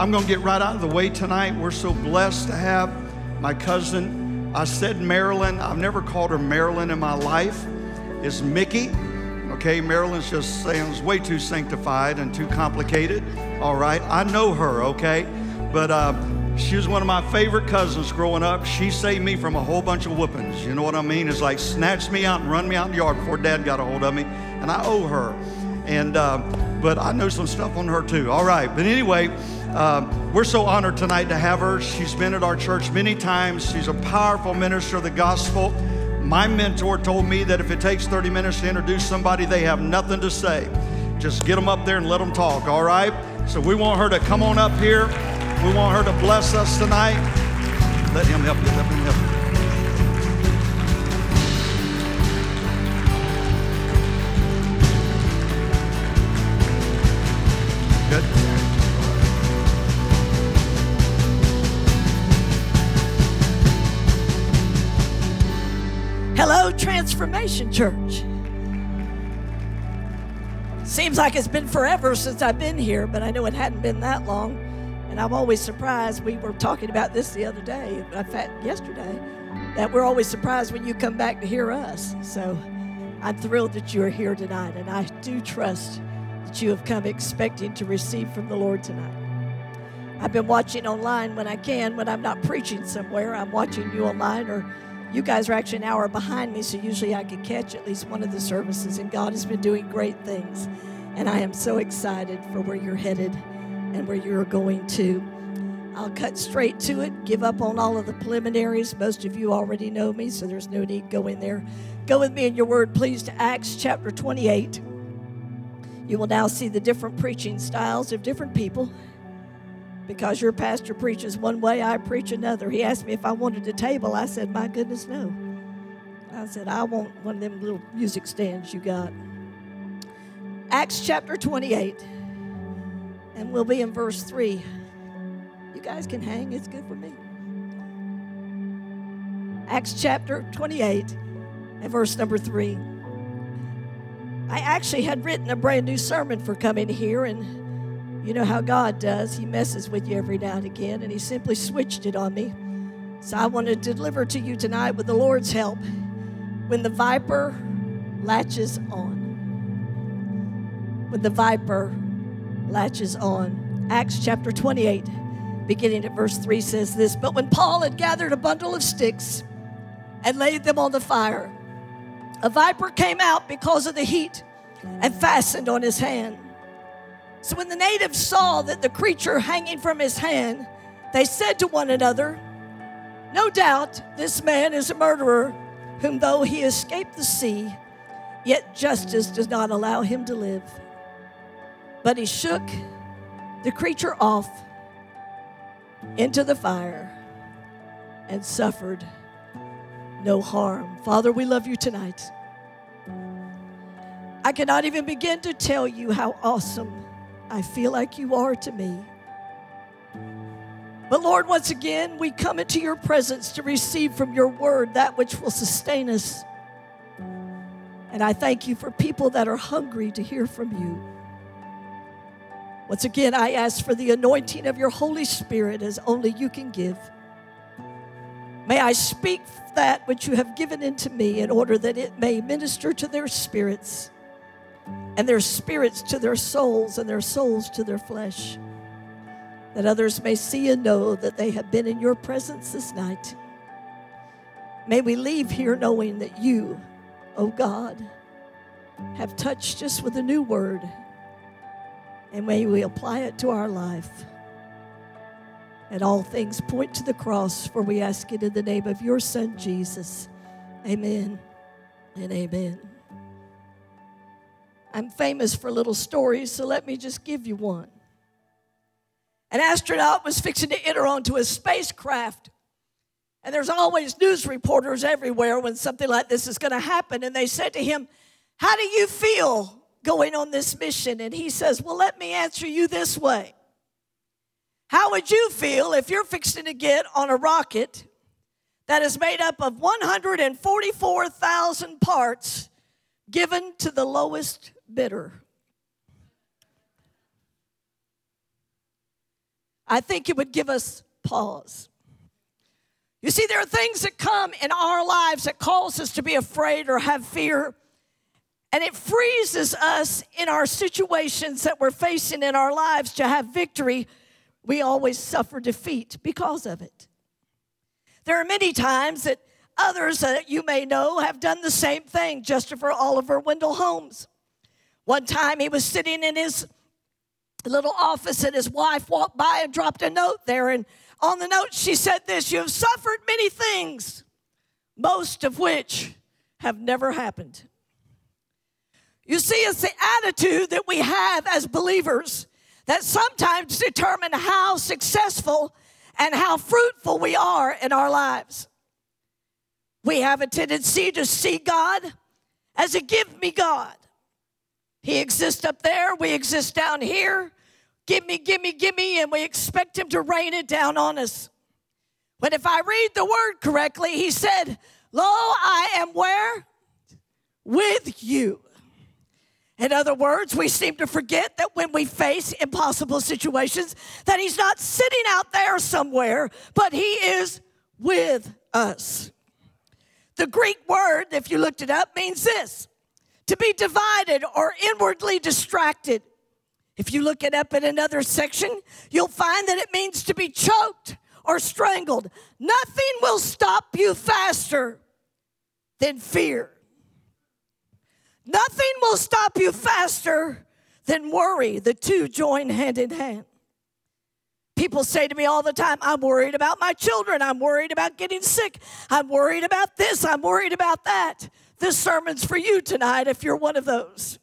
I'm going to get right out of the way tonight. We're so blessed to have my cousin. I said Marilyn. I've never called her Marilyn in my life. It's Mickey. Okay, Marilyn's just sounds way too sanctified and too complicated. All right, I know her. Okay, but uh, she was one of my favorite cousins growing up. She saved me from a whole bunch of whoopings. You know what I mean? It's like snatched me out and run me out in the yard before Dad got a hold of me, and I owe her. And uh, but I know some stuff on her too. All right, but anyway. Um, we're so honored tonight to have her. She's been at our church many times. She's a powerful minister of the gospel. My mentor told me that if it takes 30 minutes to introduce somebody, they have nothing to say. Just get them up there and let them talk, all right? So we want her to come on up here. We want her to bless us tonight. Let him help you. Let him help you. Transformation Church. Seems like it's been forever since I've been here, but I know it hadn't been that long. And I'm always surprised. We were talking about this the other day, in fact, yesterday, that we're always surprised when you come back to hear us. So I'm thrilled that you are here tonight, and I do trust that you have come expecting to receive from the Lord tonight. I've been watching online when I can, when I'm not preaching somewhere. I'm watching you online or you guys are actually an hour behind me, so usually I could catch at least one of the services, and God has been doing great things. And I am so excited for where you're headed and where you're going to. I'll cut straight to it, give up on all of the preliminaries. Most of you already know me, so there's no need going there. Go with me in your word, please, to Acts chapter 28. You will now see the different preaching styles of different people because your pastor preaches one way, I preach another. He asked me if I wanted a table. I said, My goodness, no. I said, I want one of them little music stands you got. Acts chapter 28, and we'll be in verse 3. You guys can hang, it's good for me. Acts chapter 28 and verse number 3. I actually had written a brand new sermon for coming here, and you know how God does. He messes with you every now and again, and He simply switched it on me. So I want to deliver to you tonight with the Lord's help when the viper latches on. When the viper latches on. Acts chapter 28, beginning at verse 3 says this But when Paul had gathered a bundle of sticks and laid them on the fire, a viper came out because of the heat and fastened on his hand. So when the natives saw that the creature hanging from his hand, they said to one another, No doubt this man is a murderer, whom though he escaped the sea, yet justice does not allow him to live. But he shook the creature off into the fire and suffered no harm. Father, we love you tonight. I cannot even begin to tell you how awesome I feel like you are to me. But Lord, once again, we come into your presence to receive from your word that which will sustain us. And I thank you for people that are hungry to hear from you. Once again, I ask for the anointing of your Holy Spirit as only you can give. May I speak that which you have given into me in order that it may minister to their spirits and their spirits to their souls and their souls to their flesh, that others may see and know that they have been in your presence this night. May we leave here knowing that you, O oh God, have touched us with a new word, and may we apply it to our life. And all things point to the cross, for we ask it in the name of your Son, Jesus. Amen and amen. I'm famous for little stories, so let me just give you one. An astronaut was fixing to enter onto a spacecraft. And there's always news reporters everywhere when something like this is going to happen. And they said to him, How do you feel going on this mission? And he says, Well, let me answer you this way. How would you feel if you're fixing to get on a rocket that is made up of 144,000 parts given to the lowest bidder. I think it would give us pause. You see, there are things that come in our lives that cause us to be afraid or have fear. And it freezes us in our situations that we're facing in our lives to have victory. We always suffer defeat because of it. There are many times that others that you may know have done the same thing. Justice Oliver Wendell Holmes. One time he was sitting in his little office and his wife walked by and dropped a note there. And on the note, she said this You have suffered many things, most of which have never happened. You see, it's the attitude that we have as believers that sometimes determine how successful and how fruitful we are in our lives. We have a tendency to see God as a give me God. He exists up there, we exist down here. Give me, give me, give me, and we expect Him to rain it down on us. But if I read the word correctly, He said, Lo, I am where? With you. In other words, we seem to forget that when we face impossible situations, that He's not sitting out there somewhere, but He is with us. The Greek word, if you looked it up, means this to be divided or inwardly distracted. If you look it up in another section, you'll find that it means to be choked or strangled. Nothing will stop you faster than fear. Nothing will stop you faster than worry. The two join hand in hand. People say to me all the time, I'm worried about my children. I'm worried about getting sick. I'm worried about this. I'm worried about that. This sermon's for you tonight if you're one of those.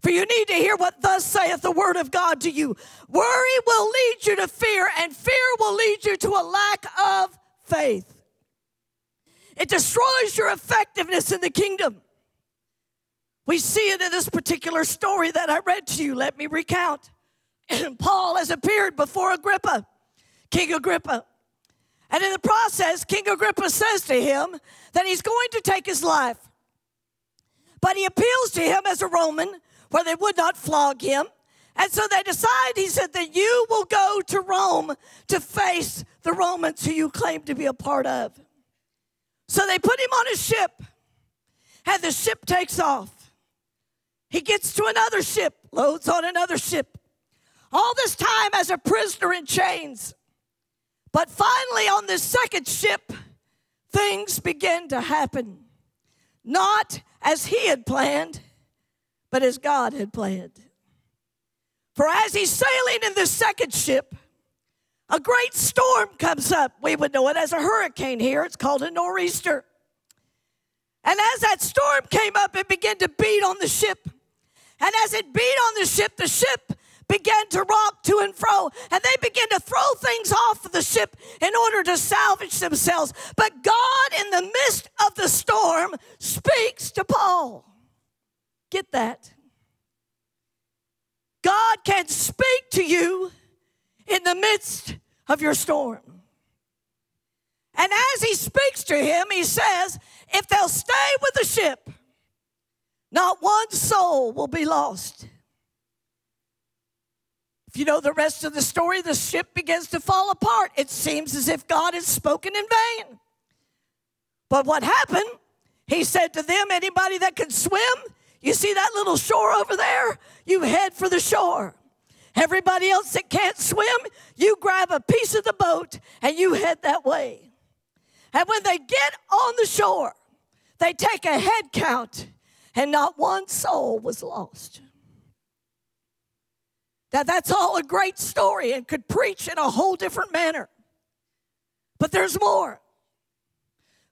For you need to hear what thus saith the word of God to you. Worry will lead you to fear, and fear will lead you to a lack of faith. It destroys your effectiveness in the kingdom. We see it in this particular story that I read to you. Let me recount. Paul has appeared before Agrippa, King Agrippa. And in the process, King Agrippa says to him that he's going to take his life. But he appeals to him as a Roman where they would not flog him. And so they decide, he said, that you will go to Rome to face the Romans who you claim to be a part of. So they put him on a ship, and the ship takes off. He gets to another ship, loads on another ship. All this time as a prisoner in chains. But finally, on this second ship, things began to happen. Not as he had planned, but as God had planned. For as he's sailing in this second ship, a great storm comes up. We would know it as a hurricane here. It's called a nor'easter. And as that storm came up, it began to beat on the ship. And as it beat on the ship, the ship began to rock to and fro, and they began to throw things off of the ship in order to salvage themselves. But God, in the midst of the storm, speaks to Paul. Get that? God can speak to you in the midst of your storm. And as he speaks to him, he says, if they'll stay with the ship, not one soul will be lost. You know the rest of the story, the ship begins to fall apart. It seems as if God has spoken in vain. But what happened? He said to them, Anybody that can swim, you see that little shore over there? You head for the shore. Everybody else that can't swim, you grab a piece of the boat and you head that way. And when they get on the shore, they take a head count and not one soul was lost. Now, that's all a great story and could preach in a whole different manner. But there's more.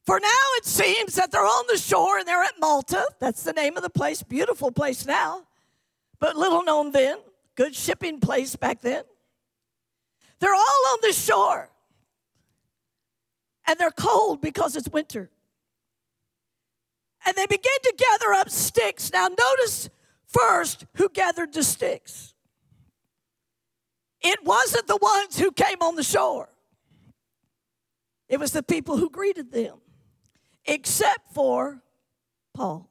For now, it seems that they're on the shore and they're at Malta. That's the name of the place. Beautiful place now, but little known then. Good shipping place back then. They're all on the shore and they're cold because it's winter and they begin to gather up sticks. Now, notice first who gathered the sticks. It wasn't the ones who came on the shore, it was the people who greeted them, except for Paul.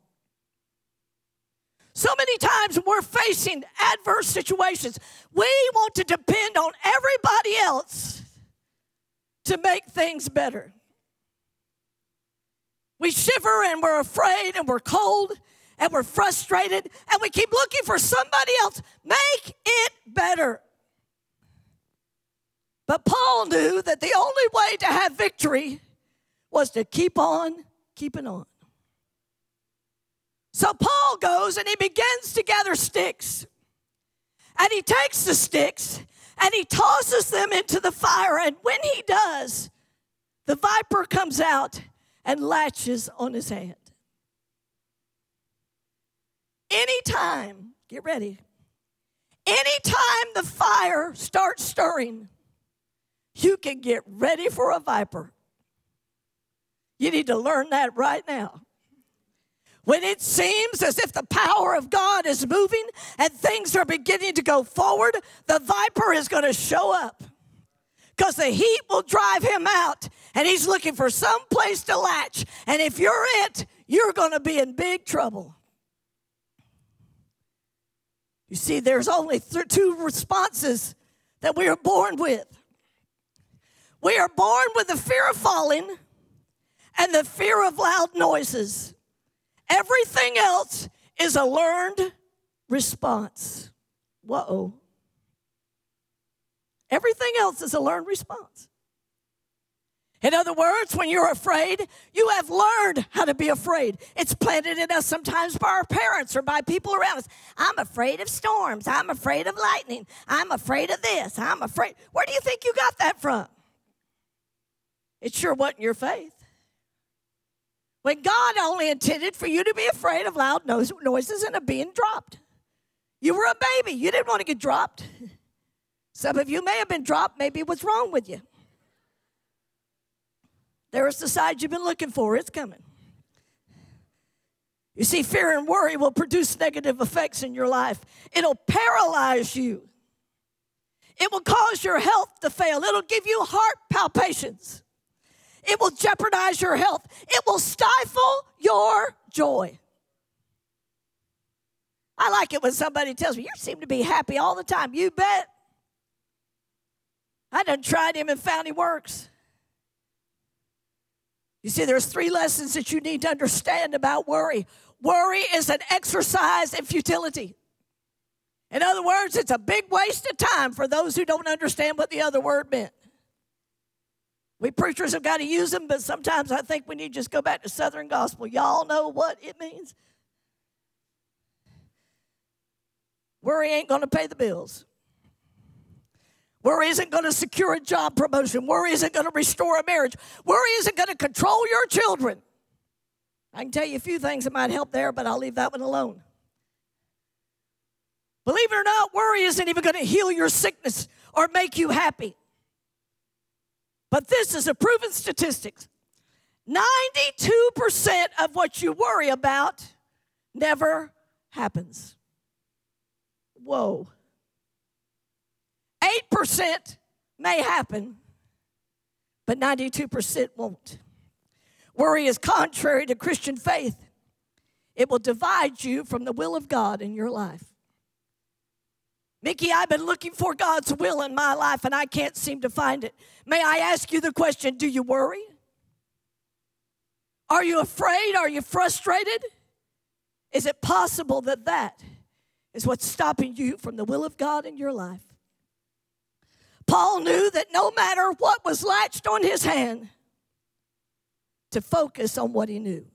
So many times we're facing adverse situations, we want to depend on everybody else to make things better. We shiver and we're afraid and we're cold and we're frustrated and we keep looking for somebody else. Make it better. But Paul knew that the only way to have victory was to keep on keeping on. So Paul goes and he begins to gather sticks. And he takes the sticks and he tosses them into the fire. And when he does, the viper comes out and latches on his hand. Anytime, get ready, anytime the fire starts stirring, you can get ready for a viper. You need to learn that right now. When it seems as if the power of God is moving and things are beginning to go forward, the viper is going to show up because the heat will drive him out and he's looking for some place to latch. And if you're it, you're going to be in big trouble. You see, there's only th- two responses that we are born with. We are born with the fear of falling and the fear of loud noises. Everything else is a learned response. Whoa. Everything else is a learned response. In other words, when you're afraid, you have learned how to be afraid. It's planted in us sometimes by our parents or by people around us. I'm afraid of storms. I'm afraid of lightning. I'm afraid of this. I'm afraid. Where do you think you got that from? It sure wasn't your faith. When God only intended for you to be afraid of loud noises and of being dropped. You were a baby. You didn't want to get dropped. Some of you may have been dropped. Maybe what's wrong with you? There's the side you've been looking for. It's coming. You see, fear and worry will produce negative effects in your life. It'll paralyze you. It will cause your health to fail. It'll give you heart palpitations. It will jeopardize your health. It will stifle your joy. I like it when somebody tells me, You seem to be happy all the time. You bet. I done tried him and found he works. You see, there's three lessons that you need to understand about worry. Worry is an exercise in futility. In other words, it's a big waste of time for those who don't understand what the other word meant. We preachers have got to use them, but sometimes I think we need to just go back to Southern gospel. Y'all know what it means. Worry ain't going to pay the bills. Worry isn't going to secure a job promotion. Worry isn't going to restore a marriage. Worry isn't going to control your children. I can tell you a few things that might help there, but I'll leave that one alone. Believe it or not, worry isn't even going to heal your sickness or make you happy. But this is a proven statistics. 92% of what you worry about never happens. Whoa. 8% may happen, but 92% won't. Worry is contrary to Christian faith. It will divide you from the will of God in your life. Mickey, I've been looking for God's will in my life and I can't seem to find it. May I ask you the question do you worry? Are you afraid? Are you frustrated? Is it possible that that is what's stopping you from the will of God in your life? Paul knew that no matter what was latched on his hand, to focus on what he knew.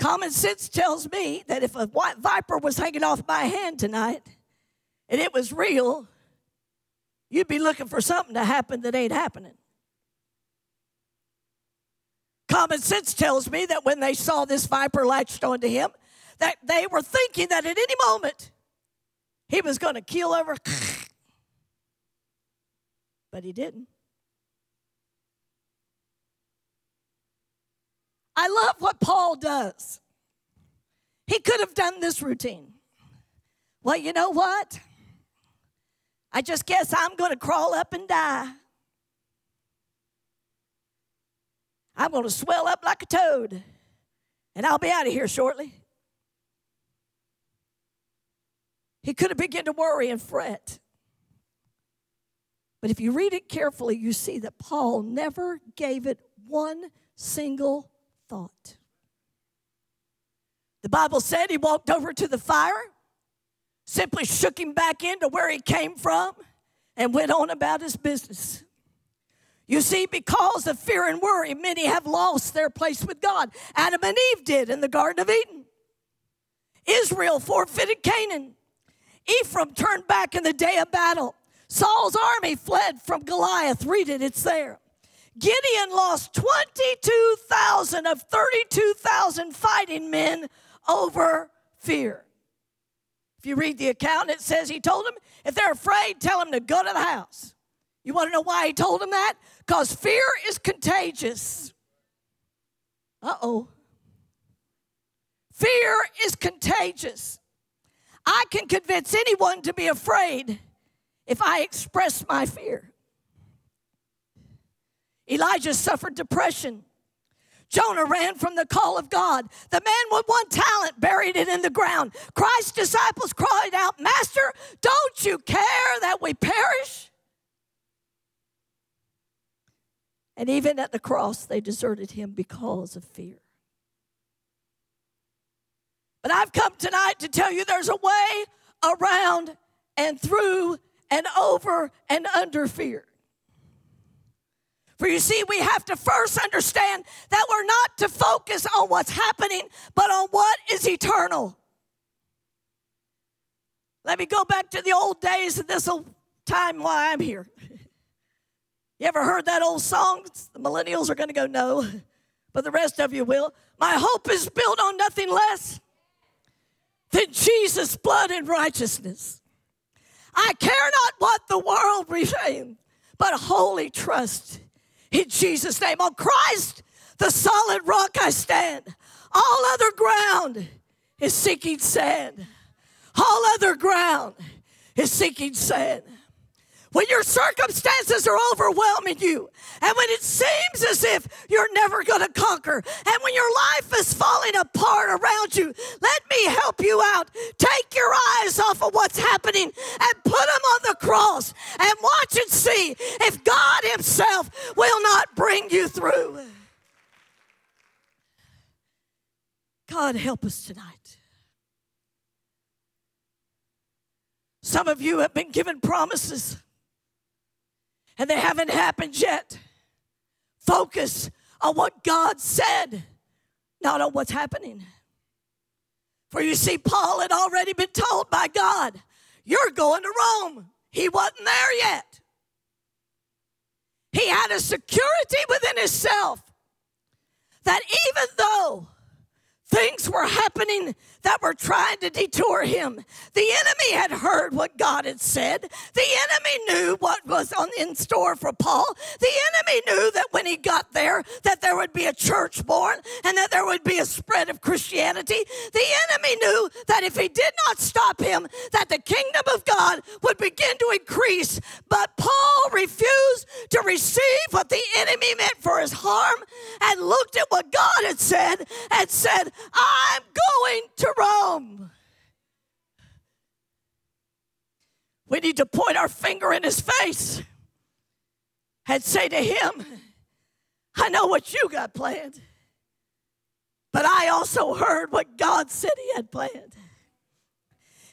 Common sense tells me that if a white viper was hanging off my hand tonight and it was real, you'd be looking for something to happen that ain't happening. Common sense tells me that when they saw this viper latched onto him, that they were thinking that at any moment he was going to keel over. but he didn't. I love what Paul does. He could have done this routine. Well, you know what? I just guess I'm going to crawl up and die. I'm going to swell up like a toad, and I'll be out of here shortly. He could have begun to worry and fret. But if you read it carefully, you see that Paul never gave it one single thought. The Bible said he walked over to the fire, simply shook him back into where he came from, and went on about his business. You see, because of fear and worry, many have lost their place with God. Adam and Eve did in the Garden of Eden. Israel forfeited Canaan. Ephraim turned back in the day of battle. Saul's army fled from Goliath. Read it, it's there. Gideon lost 22,000 of 32,000 fighting men over fear. If you read the account, it says he told them, if they're afraid, tell them to go to the house. You want to know why he told them that? Because fear is contagious. Uh oh. Fear is contagious. I can convince anyone to be afraid if I express my fear. Elijah suffered depression. Jonah ran from the call of God. The man with one talent buried it in the ground. Christ's disciples cried out, Master, don't you care that we perish? And even at the cross, they deserted him because of fear. But I've come tonight to tell you there's a way around and through and over and under fear. For you see, we have to first understand that we're not to focus on what's happening, but on what is eternal. Let me go back to the old days of this old time while I'm here. You ever heard that old song? The millennials are going to go, no, but the rest of you will. My hope is built on nothing less than Jesus' blood and righteousness. I care not what the world remains, but wholly trust in Jesus' name. On Christ, the solid rock I stand. All other ground is sinking sand. All other ground is sinking sand when your circumstances are overwhelming you, and when it seems as if you're never going to conquer, and when your life is falling apart around you, let me help you out. Take your eyes off of what's happening and put them on the cross and watch and see if God Himself will not bring you through. God, help us tonight. Some of you have been given promises and they haven't happened yet. Focus on what God said, not on what's happening. For you see, Paul had already been told by God, You're going to Rome. He wasn't there yet. He had a security within himself that even though things were happening that were trying to detour him. The enemy had heard what God had said. The enemy knew what was on, in store for Paul. The enemy knew that when he got there that there would be a church born and that there would be a spread of Christianity. The enemy knew that if he did not stop him that the kingdom of God would begin to increase. But Paul refused to receive what the enemy meant for his harm and looked at what God had said and said, I'm going to Rome. We need to point our finger in his face and say to him, I know what you got planned, but I also heard what God said he had planned.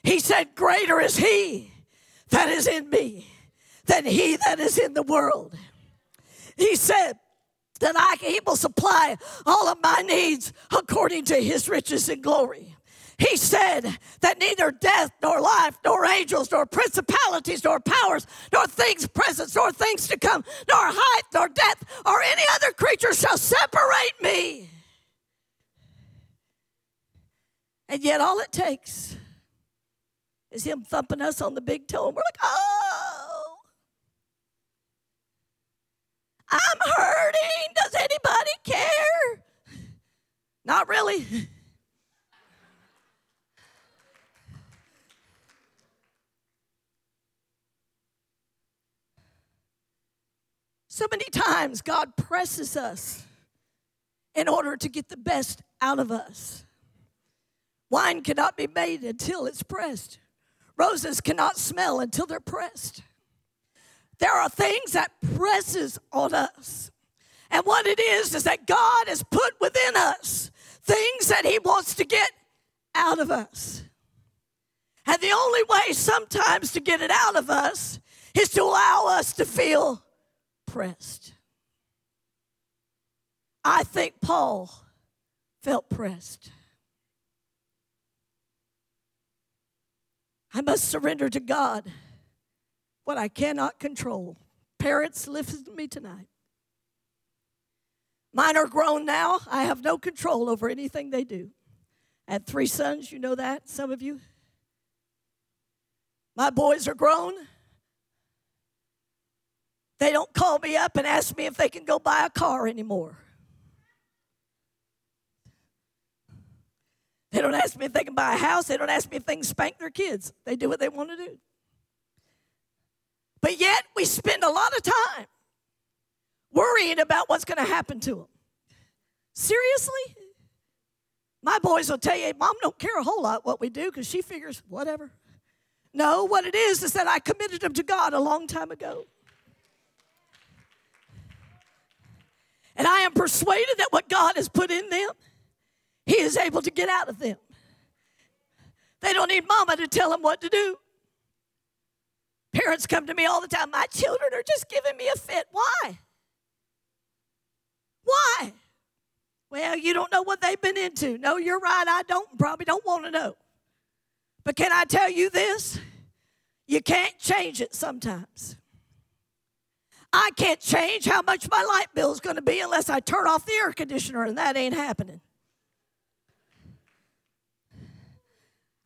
He said, Greater is he that is in me than he that is in the world. He said, that I, he will supply all of my needs according to his riches and glory. He said that neither death, nor life, nor angels, nor principalities, nor powers, nor things present, nor things to come, nor height, nor depth, or any other creature shall separate me. And yet, all it takes is Him thumping us on the big toe, and we're like, oh, I'm hurting. Does anybody care? Not really. So many times God presses us in order to get the best out of us. Wine cannot be made until it's pressed. Roses cannot smell until they're pressed. There are things that presses on us. And what it is is that God has put within us things that He wants to get out of us. And the only way sometimes to get it out of us is to allow us to feel pressed. I think Paul felt pressed. I must surrender to God what I cannot control. Parents, listen to me tonight. Mine are grown now. I have no control over anything they do. I had three sons, you know that, some of you. My boys are grown. They don't call me up and ask me if they can go buy a car anymore. They don't ask me if they can buy a house. They don't ask me if they can spank their kids. They do what they want to do. But yet, we spend a lot of time worrying about what's going to happen to them. Seriously? My boys will tell you, Mom don't care a whole lot what we do because she figures whatever. No, what it is is that I committed them to God a long time ago. And I am persuaded that what God has put in them, He is able to get out of them. They don't need mama to tell them what to do. Parents come to me all the time. My children are just giving me a fit. Why? Why? Well, you don't know what they've been into. No, you're right. I don't probably don't want to know. But can I tell you this? You can't change it sometimes. I can't change how much my light bill is going to be unless I turn off the air conditioner, and that ain't happening.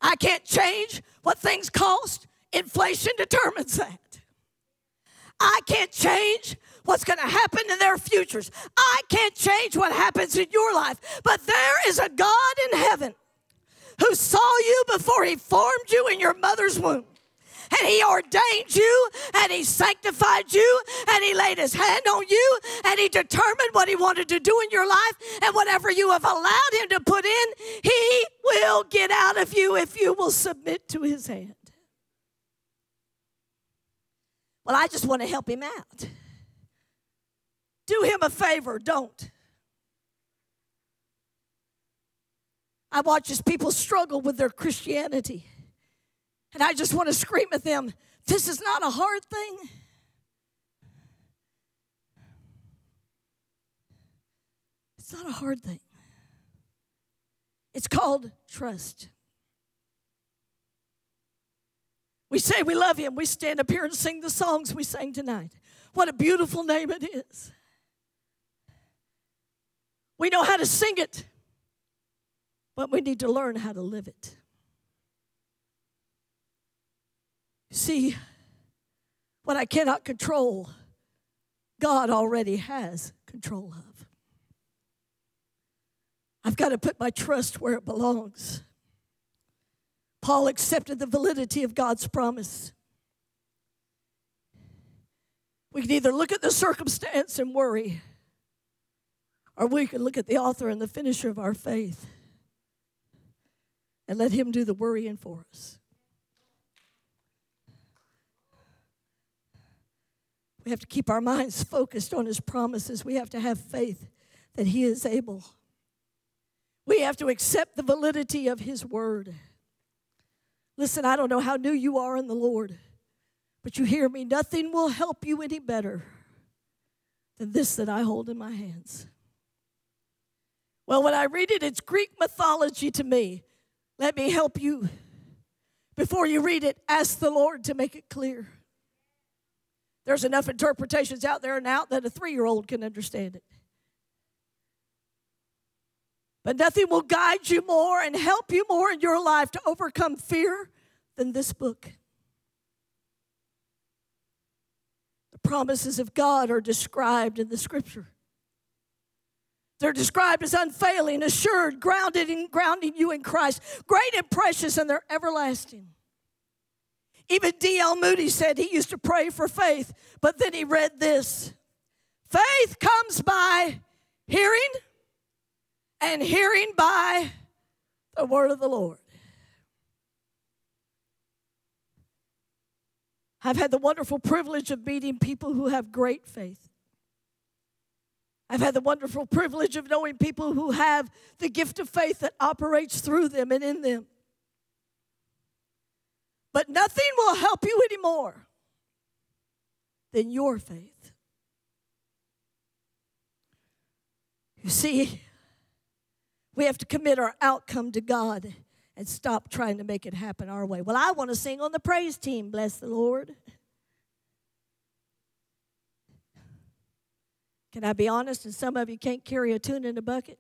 I can't change what things cost. Inflation determines that. I can't change what's going to happen in their futures. I can't change what happens in your life. But there is a God in heaven who saw you before he formed you in your mother's womb and He ordained you, and He sanctified you, and He laid His hand on you, and He determined what He wanted to do in your life, and whatever you have allowed Him to put in, He will get out of you if you will submit to His hand. Well, I just want to help Him out. Do Him a favor, don't. I watch as people struggle with their Christianity. And I just want to scream at them this is not a hard thing. It's not a hard thing. It's called trust. We say we love Him. We stand up here and sing the songs we sang tonight. What a beautiful name it is. We know how to sing it, but we need to learn how to live it. See, what I cannot control, God already has control of. I've got to put my trust where it belongs. Paul accepted the validity of God's promise. We can either look at the circumstance and worry, or we can look at the author and the finisher of our faith and let him do the worrying for us. We have to keep our minds focused on His promises. We have to have faith that He is able. We have to accept the validity of His word. Listen, I don't know how new you are in the Lord, but you hear me. Nothing will help you any better than this that I hold in my hands. Well, when I read it, it's Greek mythology to me. Let me help you. Before you read it, ask the Lord to make it clear. There's enough interpretations out there now that a three year old can understand it. But nothing will guide you more and help you more in your life to overcome fear than this book. The promises of God are described in the scripture. They're described as unfailing, assured, grounded in grounding you in Christ, great and precious, and they're everlasting. Even D.L. Moody said he used to pray for faith, but then he read this Faith comes by hearing, and hearing by the word of the Lord. I've had the wonderful privilege of meeting people who have great faith. I've had the wonderful privilege of knowing people who have the gift of faith that operates through them and in them. But nothing will help you anymore than your faith. You see, we have to commit our outcome to God and stop trying to make it happen our way. Well, I want to sing on the praise team, bless the Lord. Can I be honest? And some of you can't carry a tune in a bucket.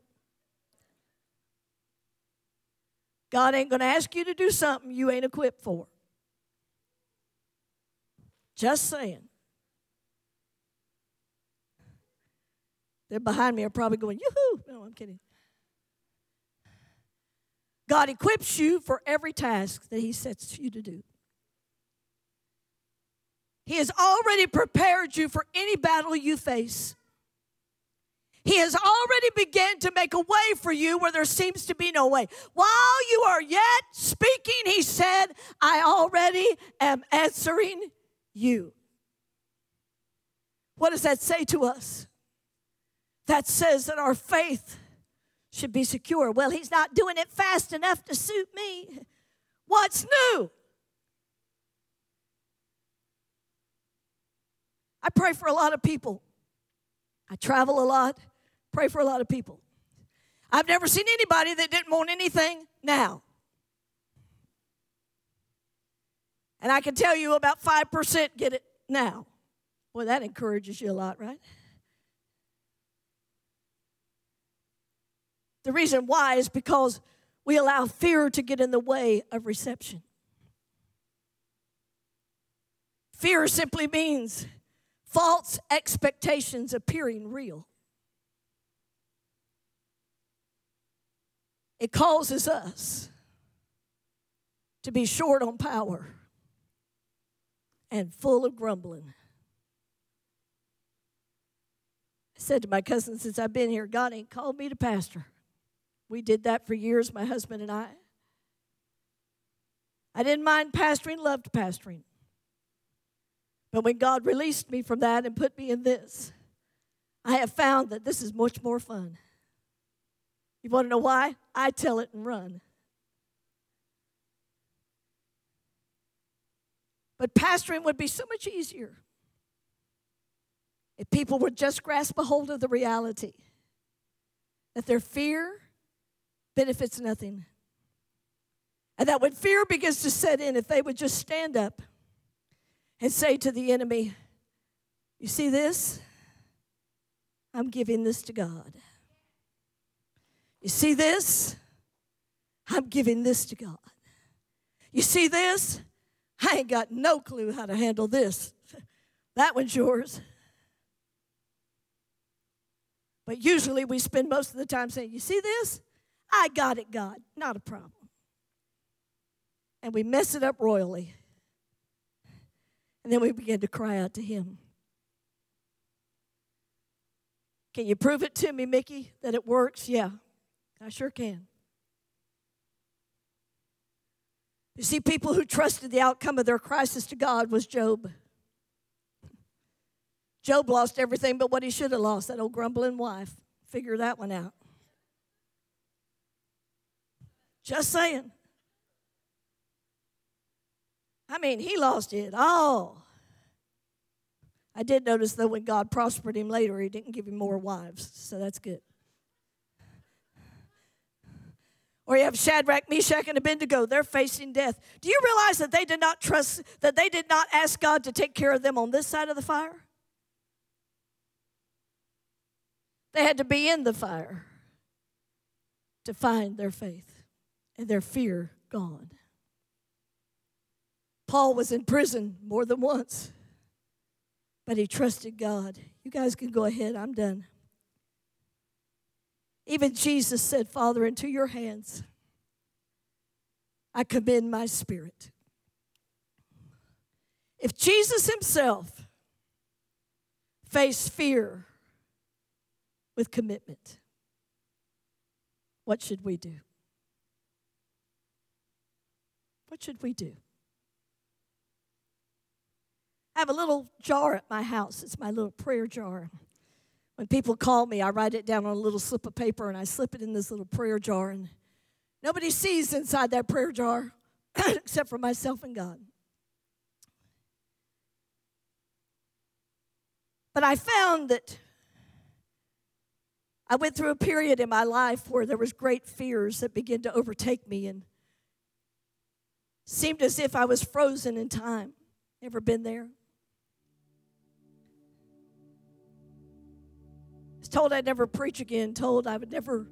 God ain't going to ask you to do something you ain't equipped for. Just saying. They're behind me are probably going, yoo-hoo. No, I'm kidding. God equips you for every task that He sets you to do. He has already prepared you for any battle you face. He has already begun to make a way for you where there seems to be no way. While you are yet speaking, he said, I already am answering you. What does that say to us? That says that our faith should be secure. Well, he's not doing it fast enough to suit me. What's new? I pray for a lot of people. I travel a lot, pray for a lot of people. I've never seen anybody that didn't want anything now. And I can tell you about 5% get it now. Boy, that encourages you a lot, right? The reason why is because we allow fear to get in the way of reception. Fear simply means false expectations appearing real. It causes us to be short on power and full of grumbling. I said to my cousin since I've been here, God ain't called me to pastor. We did that for years, my husband and I. I didn't mind pastoring, loved pastoring. But when God released me from that and put me in this, I have found that this is much more fun. You want to know why? I tell it and run. But pastoring would be so much easier if people would just grasp a hold of the reality that their fear benefits nothing. And that when fear begins to set in, if they would just stand up and say to the enemy, You see this? I'm giving this to God. You see this? I'm giving this to God. You see this? I ain't got no clue how to handle this. That one's yours. But usually we spend most of the time saying, You see this? I got it, God. Not a problem. And we mess it up royally. And then we begin to cry out to Him. Can you prove it to me, Mickey, that it works? Yeah, I sure can. You see, people who trusted the outcome of their crisis to God was Job. Job lost everything but what he should have lost that old grumbling wife. Figure that one out. Just saying. I mean, he lost it all. I did notice, though, when God prospered him later, he didn't give him more wives, so that's good. Or you have Shadrach, Meshach, and Abednego. They're facing death. Do you realize that they did not trust, that they did not ask God to take care of them on this side of the fire? They had to be in the fire to find their faith and their fear gone. Paul was in prison more than once, but he trusted God. You guys can go ahead, I'm done. Even Jesus said, Father, into your hands I commend my spirit. If Jesus himself faced fear with commitment, what should we do? Should we do? I have a little jar at my house. It's my little prayer jar. When people call me, I write it down on a little slip of paper and I slip it in this little prayer jar. And nobody sees inside that prayer jar except for myself and God. But I found that I went through a period in my life where there was great fears that began to overtake me and seemed as if I was frozen in time. Ever been there? I was told I'd never preach again, told I would never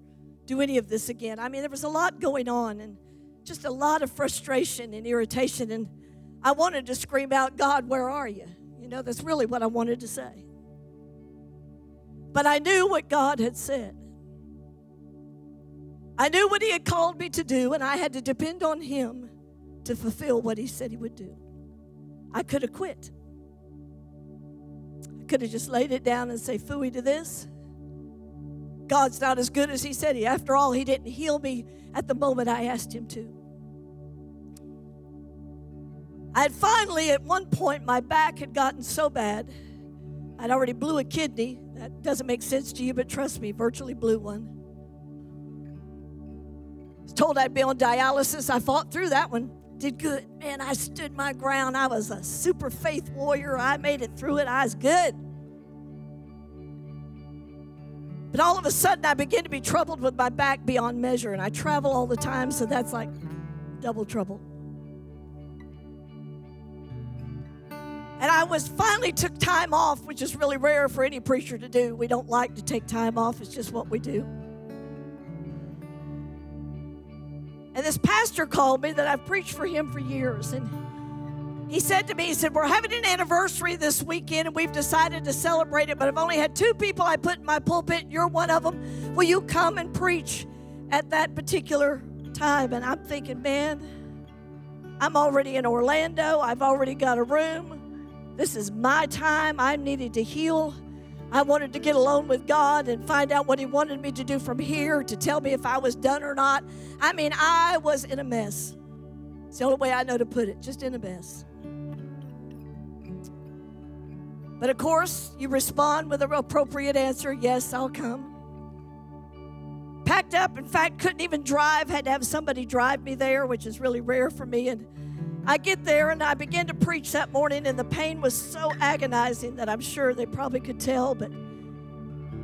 do any of this again. I mean, there was a lot going on and just a lot of frustration and irritation. And I wanted to scream out, God, where are you? You know, that's really what I wanted to say. But I knew what God had said. I knew what He had called me to do, and I had to depend on Him to fulfill what He said He would do. I could have quit. I could have just laid it down and say, fooey to this. God's not as good as He said He. After all, He didn't heal me at the moment I asked Him to. I had finally, at one point, my back had gotten so bad, I'd already blew a kidney that doesn't make sense to you, but trust me, virtually blew one. I was told I'd be on dialysis. I fought through that one. Did good. Man, I stood my ground. I was a super faith warrior. I made it through it. I was good. But all of a sudden, I began to be troubled with my back beyond measure, and I travel all the time, so that's like double trouble. And I was finally took time off, which is really rare for any preacher to do. We don't like to take time off, it's just what we do. And this pastor called me that I've preached for him for years. And he said to me, he said, We're having an anniversary this weekend and we've decided to celebrate it, but I've only had two people I put in my pulpit. You're one of them. Will you come and preach at that particular time? And I'm thinking, man, I'm already in Orlando. I've already got a room. This is my time. I needed to heal. I wanted to get alone with God and find out what He wanted me to do from here to tell me if I was done or not. I mean, I was in a mess. It's the only way I know to put it, just in a mess. But of course, you respond with an appropriate answer yes, I'll come. Packed up, in fact, couldn't even drive, had to have somebody drive me there, which is really rare for me. And I get there and I begin to preach that morning, and the pain was so agonizing that I'm sure they probably could tell, but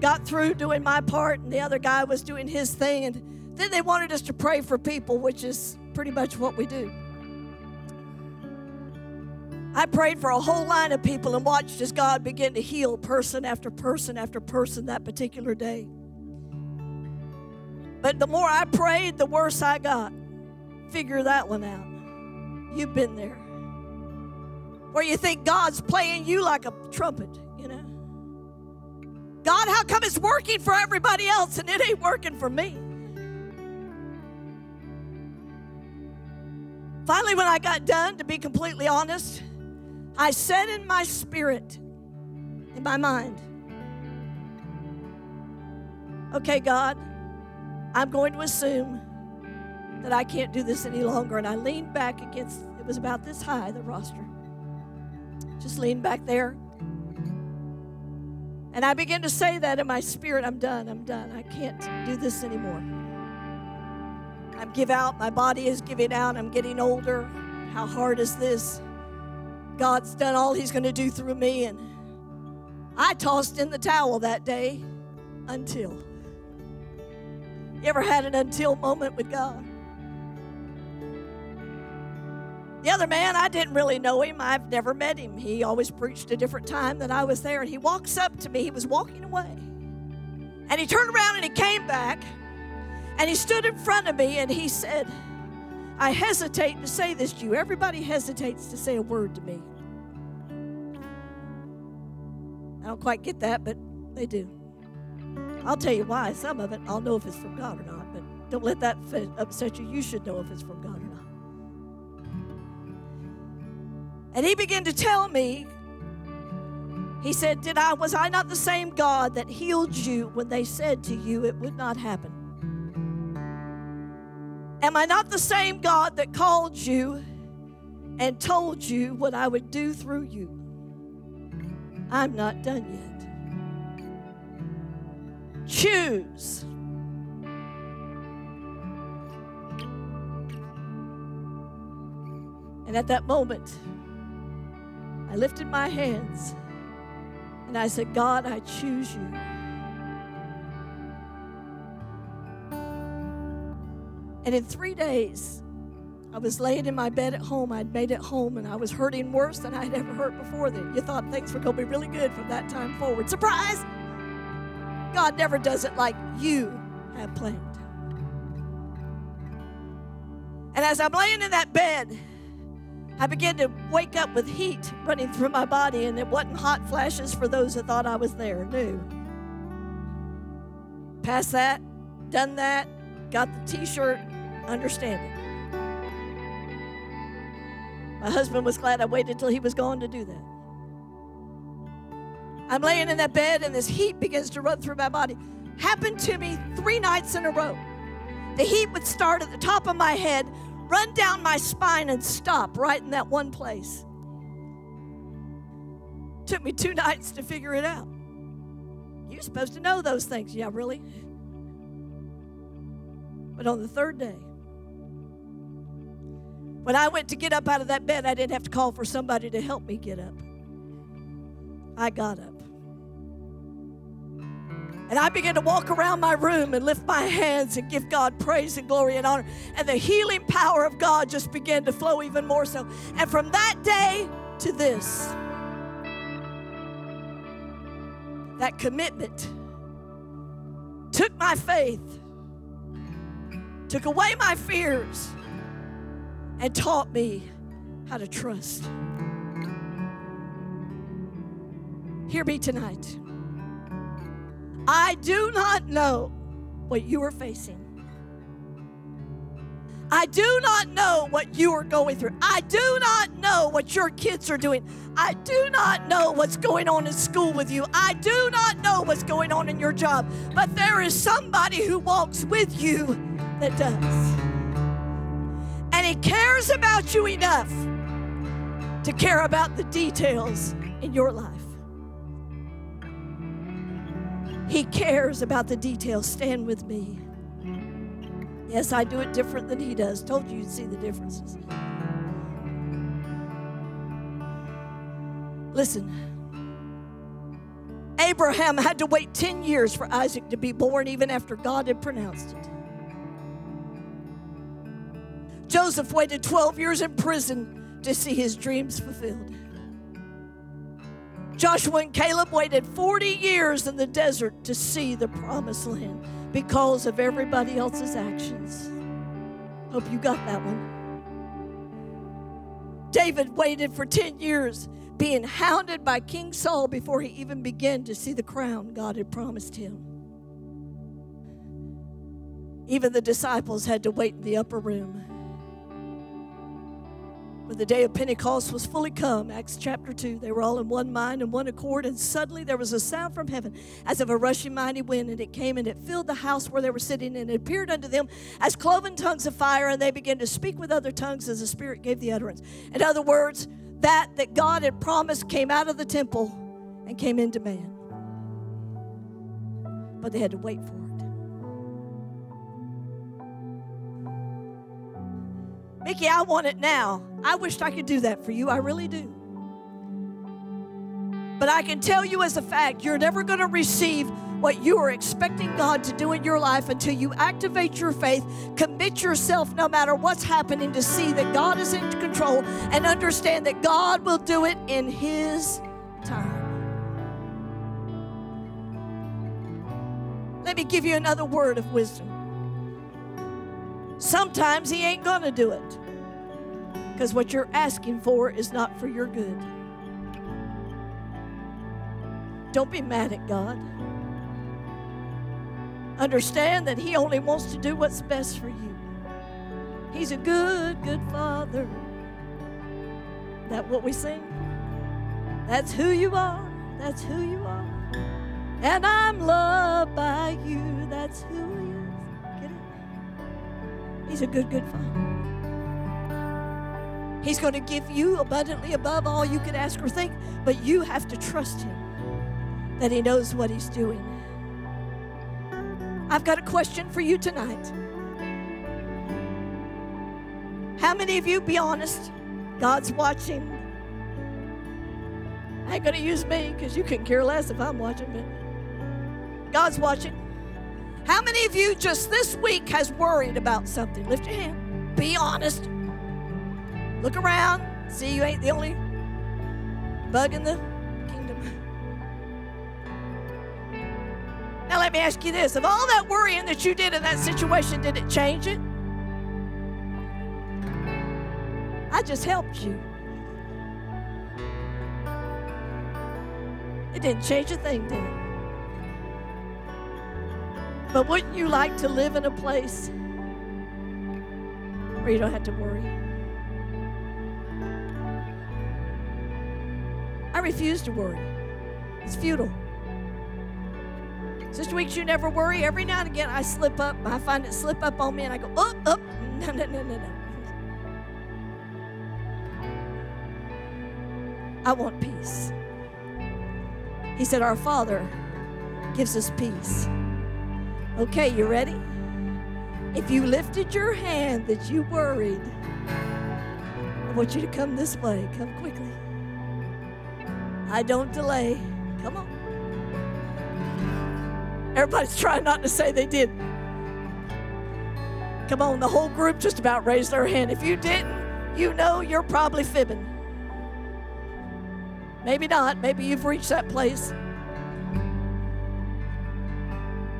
got through doing my part, and the other guy was doing his thing. And then they wanted us to pray for people, which is pretty much what we do. I prayed for a whole line of people and watched as God began to heal person after person after person that particular day. But the more I prayed, the worse I got. Figure that one out. You've been there. Where you think God's playing you like a trumpet, you know? God, how come it's working for everybody else and it ain't working for me? Finally, when I got done, to be completely honest, I said in my spirit, in my mind, okay, God, I'm going to assume that I can't do this any longer. And I leaned back against, it was about this high, the roster. Just leaned back there. And I began to say that in my spirit I'm done, I'm done. I can't do this anymore. I'm give out, my body is giving out, I'm getting older. How hard is this? God's done all He's going to do through me. And I tossed in the towel that day until. You ever had an until moment with God? The other man, I didn't really know him. I've never met him. He always preached a different time that I was there. And he walks up to me. He was walking away. And he turned around and he came back. And he stood in front of me and he said, I hesitate to say this to you. Everybody hesitates to say a word to me. I don't quite get that, but they do. I'll tell you why. Some of it, I'll know if it's from God or not, but don't let that upset you. You should know if it's from God And he began to tell me, he said, Did I was I not the same God that healed you when they said to you it would not happen? Am I not the same God that called you and told you what I would do through you? I'm not done yet. Choose. And at that moment, I lifted my hands and I said, God, I choose you. And in three days, I was laying in my bed at home. I'd made it home and I was hurting worse than I'd ever hurt before then. You thought things were going to be really good from that time forward. Surprise! God never does it like you have planned. And as I'm laying in that bed, I began to wake up with heat running through my body, and it wasn't hot flashes for those that thought I was there. No. Past that, done that, got the t shirt, understanding. My husband was glad I waited till he was gone to do that. I'm laying in that bed, and this heat begins to run through my body. Happened to me three nights in a row. The heat would start at the top of my head, run down my spine and stop right in that one place. Took me two nights to figure it out. You're supposed to know those things. Yeah, really? But on the third day, when I went to get up out of that bed, I didn't have to call for somebody to help me get up. I got up. And I began to walk around my room and lift my hands and give God praise and glory and honor. And the healing power of God just began to flow even more so. And from that day to this, that commitment took my faith, took away my fears, and taught me how to trust. Hear me tonight. I do not know what you are facing. I do not know what you are going through. I do not know what your kids are doing. I do not know what's going on in school with you. I do not know what's going on in your job. But there is somebody who walks with you that does. And he cares about you enough to care about the details in your life. He cares about the details. Stand with me. Yes, I do it different than he does. Told you you'd see the differences. Listen, Abraham had to wait 10 years for Isaac to be born, even after God had pronounced it. Joseph waited 12 years in prison to see his dreams fulfilled. Joshua and Caleb waited 40 years in the desert to see the promised land because of everybody else's actions. Hope you got that one. David waited for 10 years being hounded by King Saul before he even began to see the crown God had promised him. Even the disciples had to wait in the upper room when the day of Pentecost was fully come, Acts chapter 2, they were all in one mind and one accord, and suddenly there was a sound from heaven as of a rushing mighty wind, and it came and it filled the house where they were sitting, and it appeared unto them as cloven tongues of fire, and they began to speak with other tongues as the Spirit gave the utterance. In other words, that that God had promised came out of the temple and came into man. But they had to wait for it. Mickey, I want it now. I wished I could do that for you. I really do. But I can tell you as a fact, you're never going to receive what you are expecting God to do in your life until you activate your faith, commit yourself no matter what's happening to see that God is in control and understand that God will do it in His time. Let me give you another word of wisdom. Sometimes He ain't going to do it because what you're asking for is not for your good. Don't be mad at God. Understand that He only wants to do what's best for you. He's a good, good Father. That what we sing? That's who you are. That's who you are. And I'm loved He's a good, good Father. He's going to give you abundantly above all you could ask or think, but you have to trust Him that He knows what He's doing. I've got a question for you tonight. How many of you, be honest, God's watching? I ain't going to use me because you can care less if I'm watching, but God's watching. How many of you just this week has worried about something? Lift your hand. Be honest. Look around. See, you ain't the only bug in the kingdom. Now, let me ask you this. Of all that worrying that you did in that situation, did it change it? I just helped you. It didn't change a thing, did it? But wouldn't you like to live in a place where you don't have to worry? I refuse to worry. It's futile. Sister Weeks, you never worry. Every now and again, I slip up. I find it slip up on me, and I go, up, up. No, no, no, no, no. I want peace. He said, Our Father gives us peace. Okay, you ready? If you lifted your hand that you worried, I want you to come this way. Come quickly. I don't delay. Come on. Everybody's trying not to say they did. Come on, the whole group just about raised their hand. If you didn't, you know you're probably fibbing. Maybe not. Maybe you've reached that place.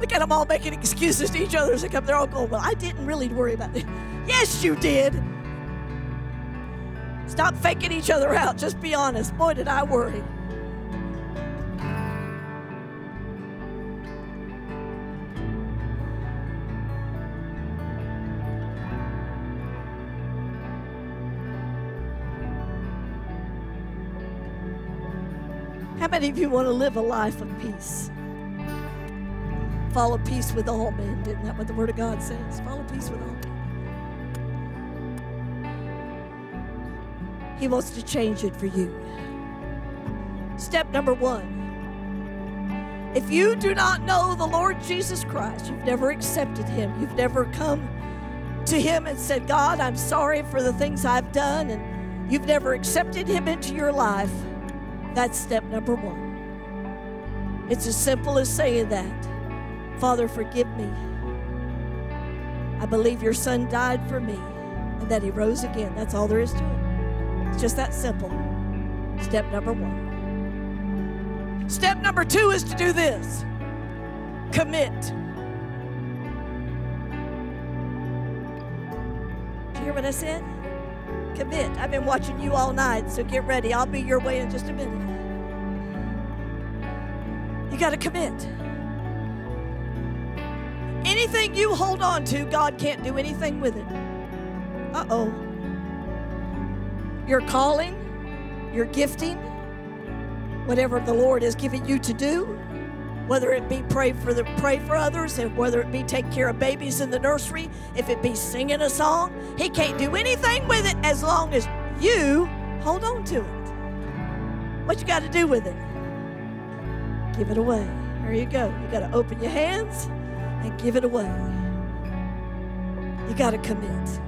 Look at them all making excuses to each other as they come. They're all going, Well, I didn't really worry about it. Yes, you did. Stop faking each other out. Just be honest. Boy, did I worry. How many of you want to live a life of peace? Follow peace with all men. Isn't that what the Word of God says? Follow peace with all men. He wants to change it for you. Step number one. If you do not know the Lord Jesus Christ, you've never accepted Him, you've never come to Him and said, God, I'm sorry for the things I've done, and you've never accepted Him into your life, that's step number one. It's as simple as saying that Father, forgive me. I believe your Son died for me and that He rose again. That's all there is to it. It's just that simple. Step number one. Step number two is to do this commit. Did you hear what I said? Commit. I've been watching you all night, so get ready. I'll be your way in just a minute. You got to commit. Anything you hold on to, God can't do anything with it. Uh oh. Your calling, your gifting, whatever the Lord has given you to do, whether it be pray for the pray for others, and whether it be take care of babies in the nursery, if it be singing a song, He can't do anything with it as long as you hold on to it. What you got to do with it? Give it away. There you go. You got to open your hands and give it away. You got to commit.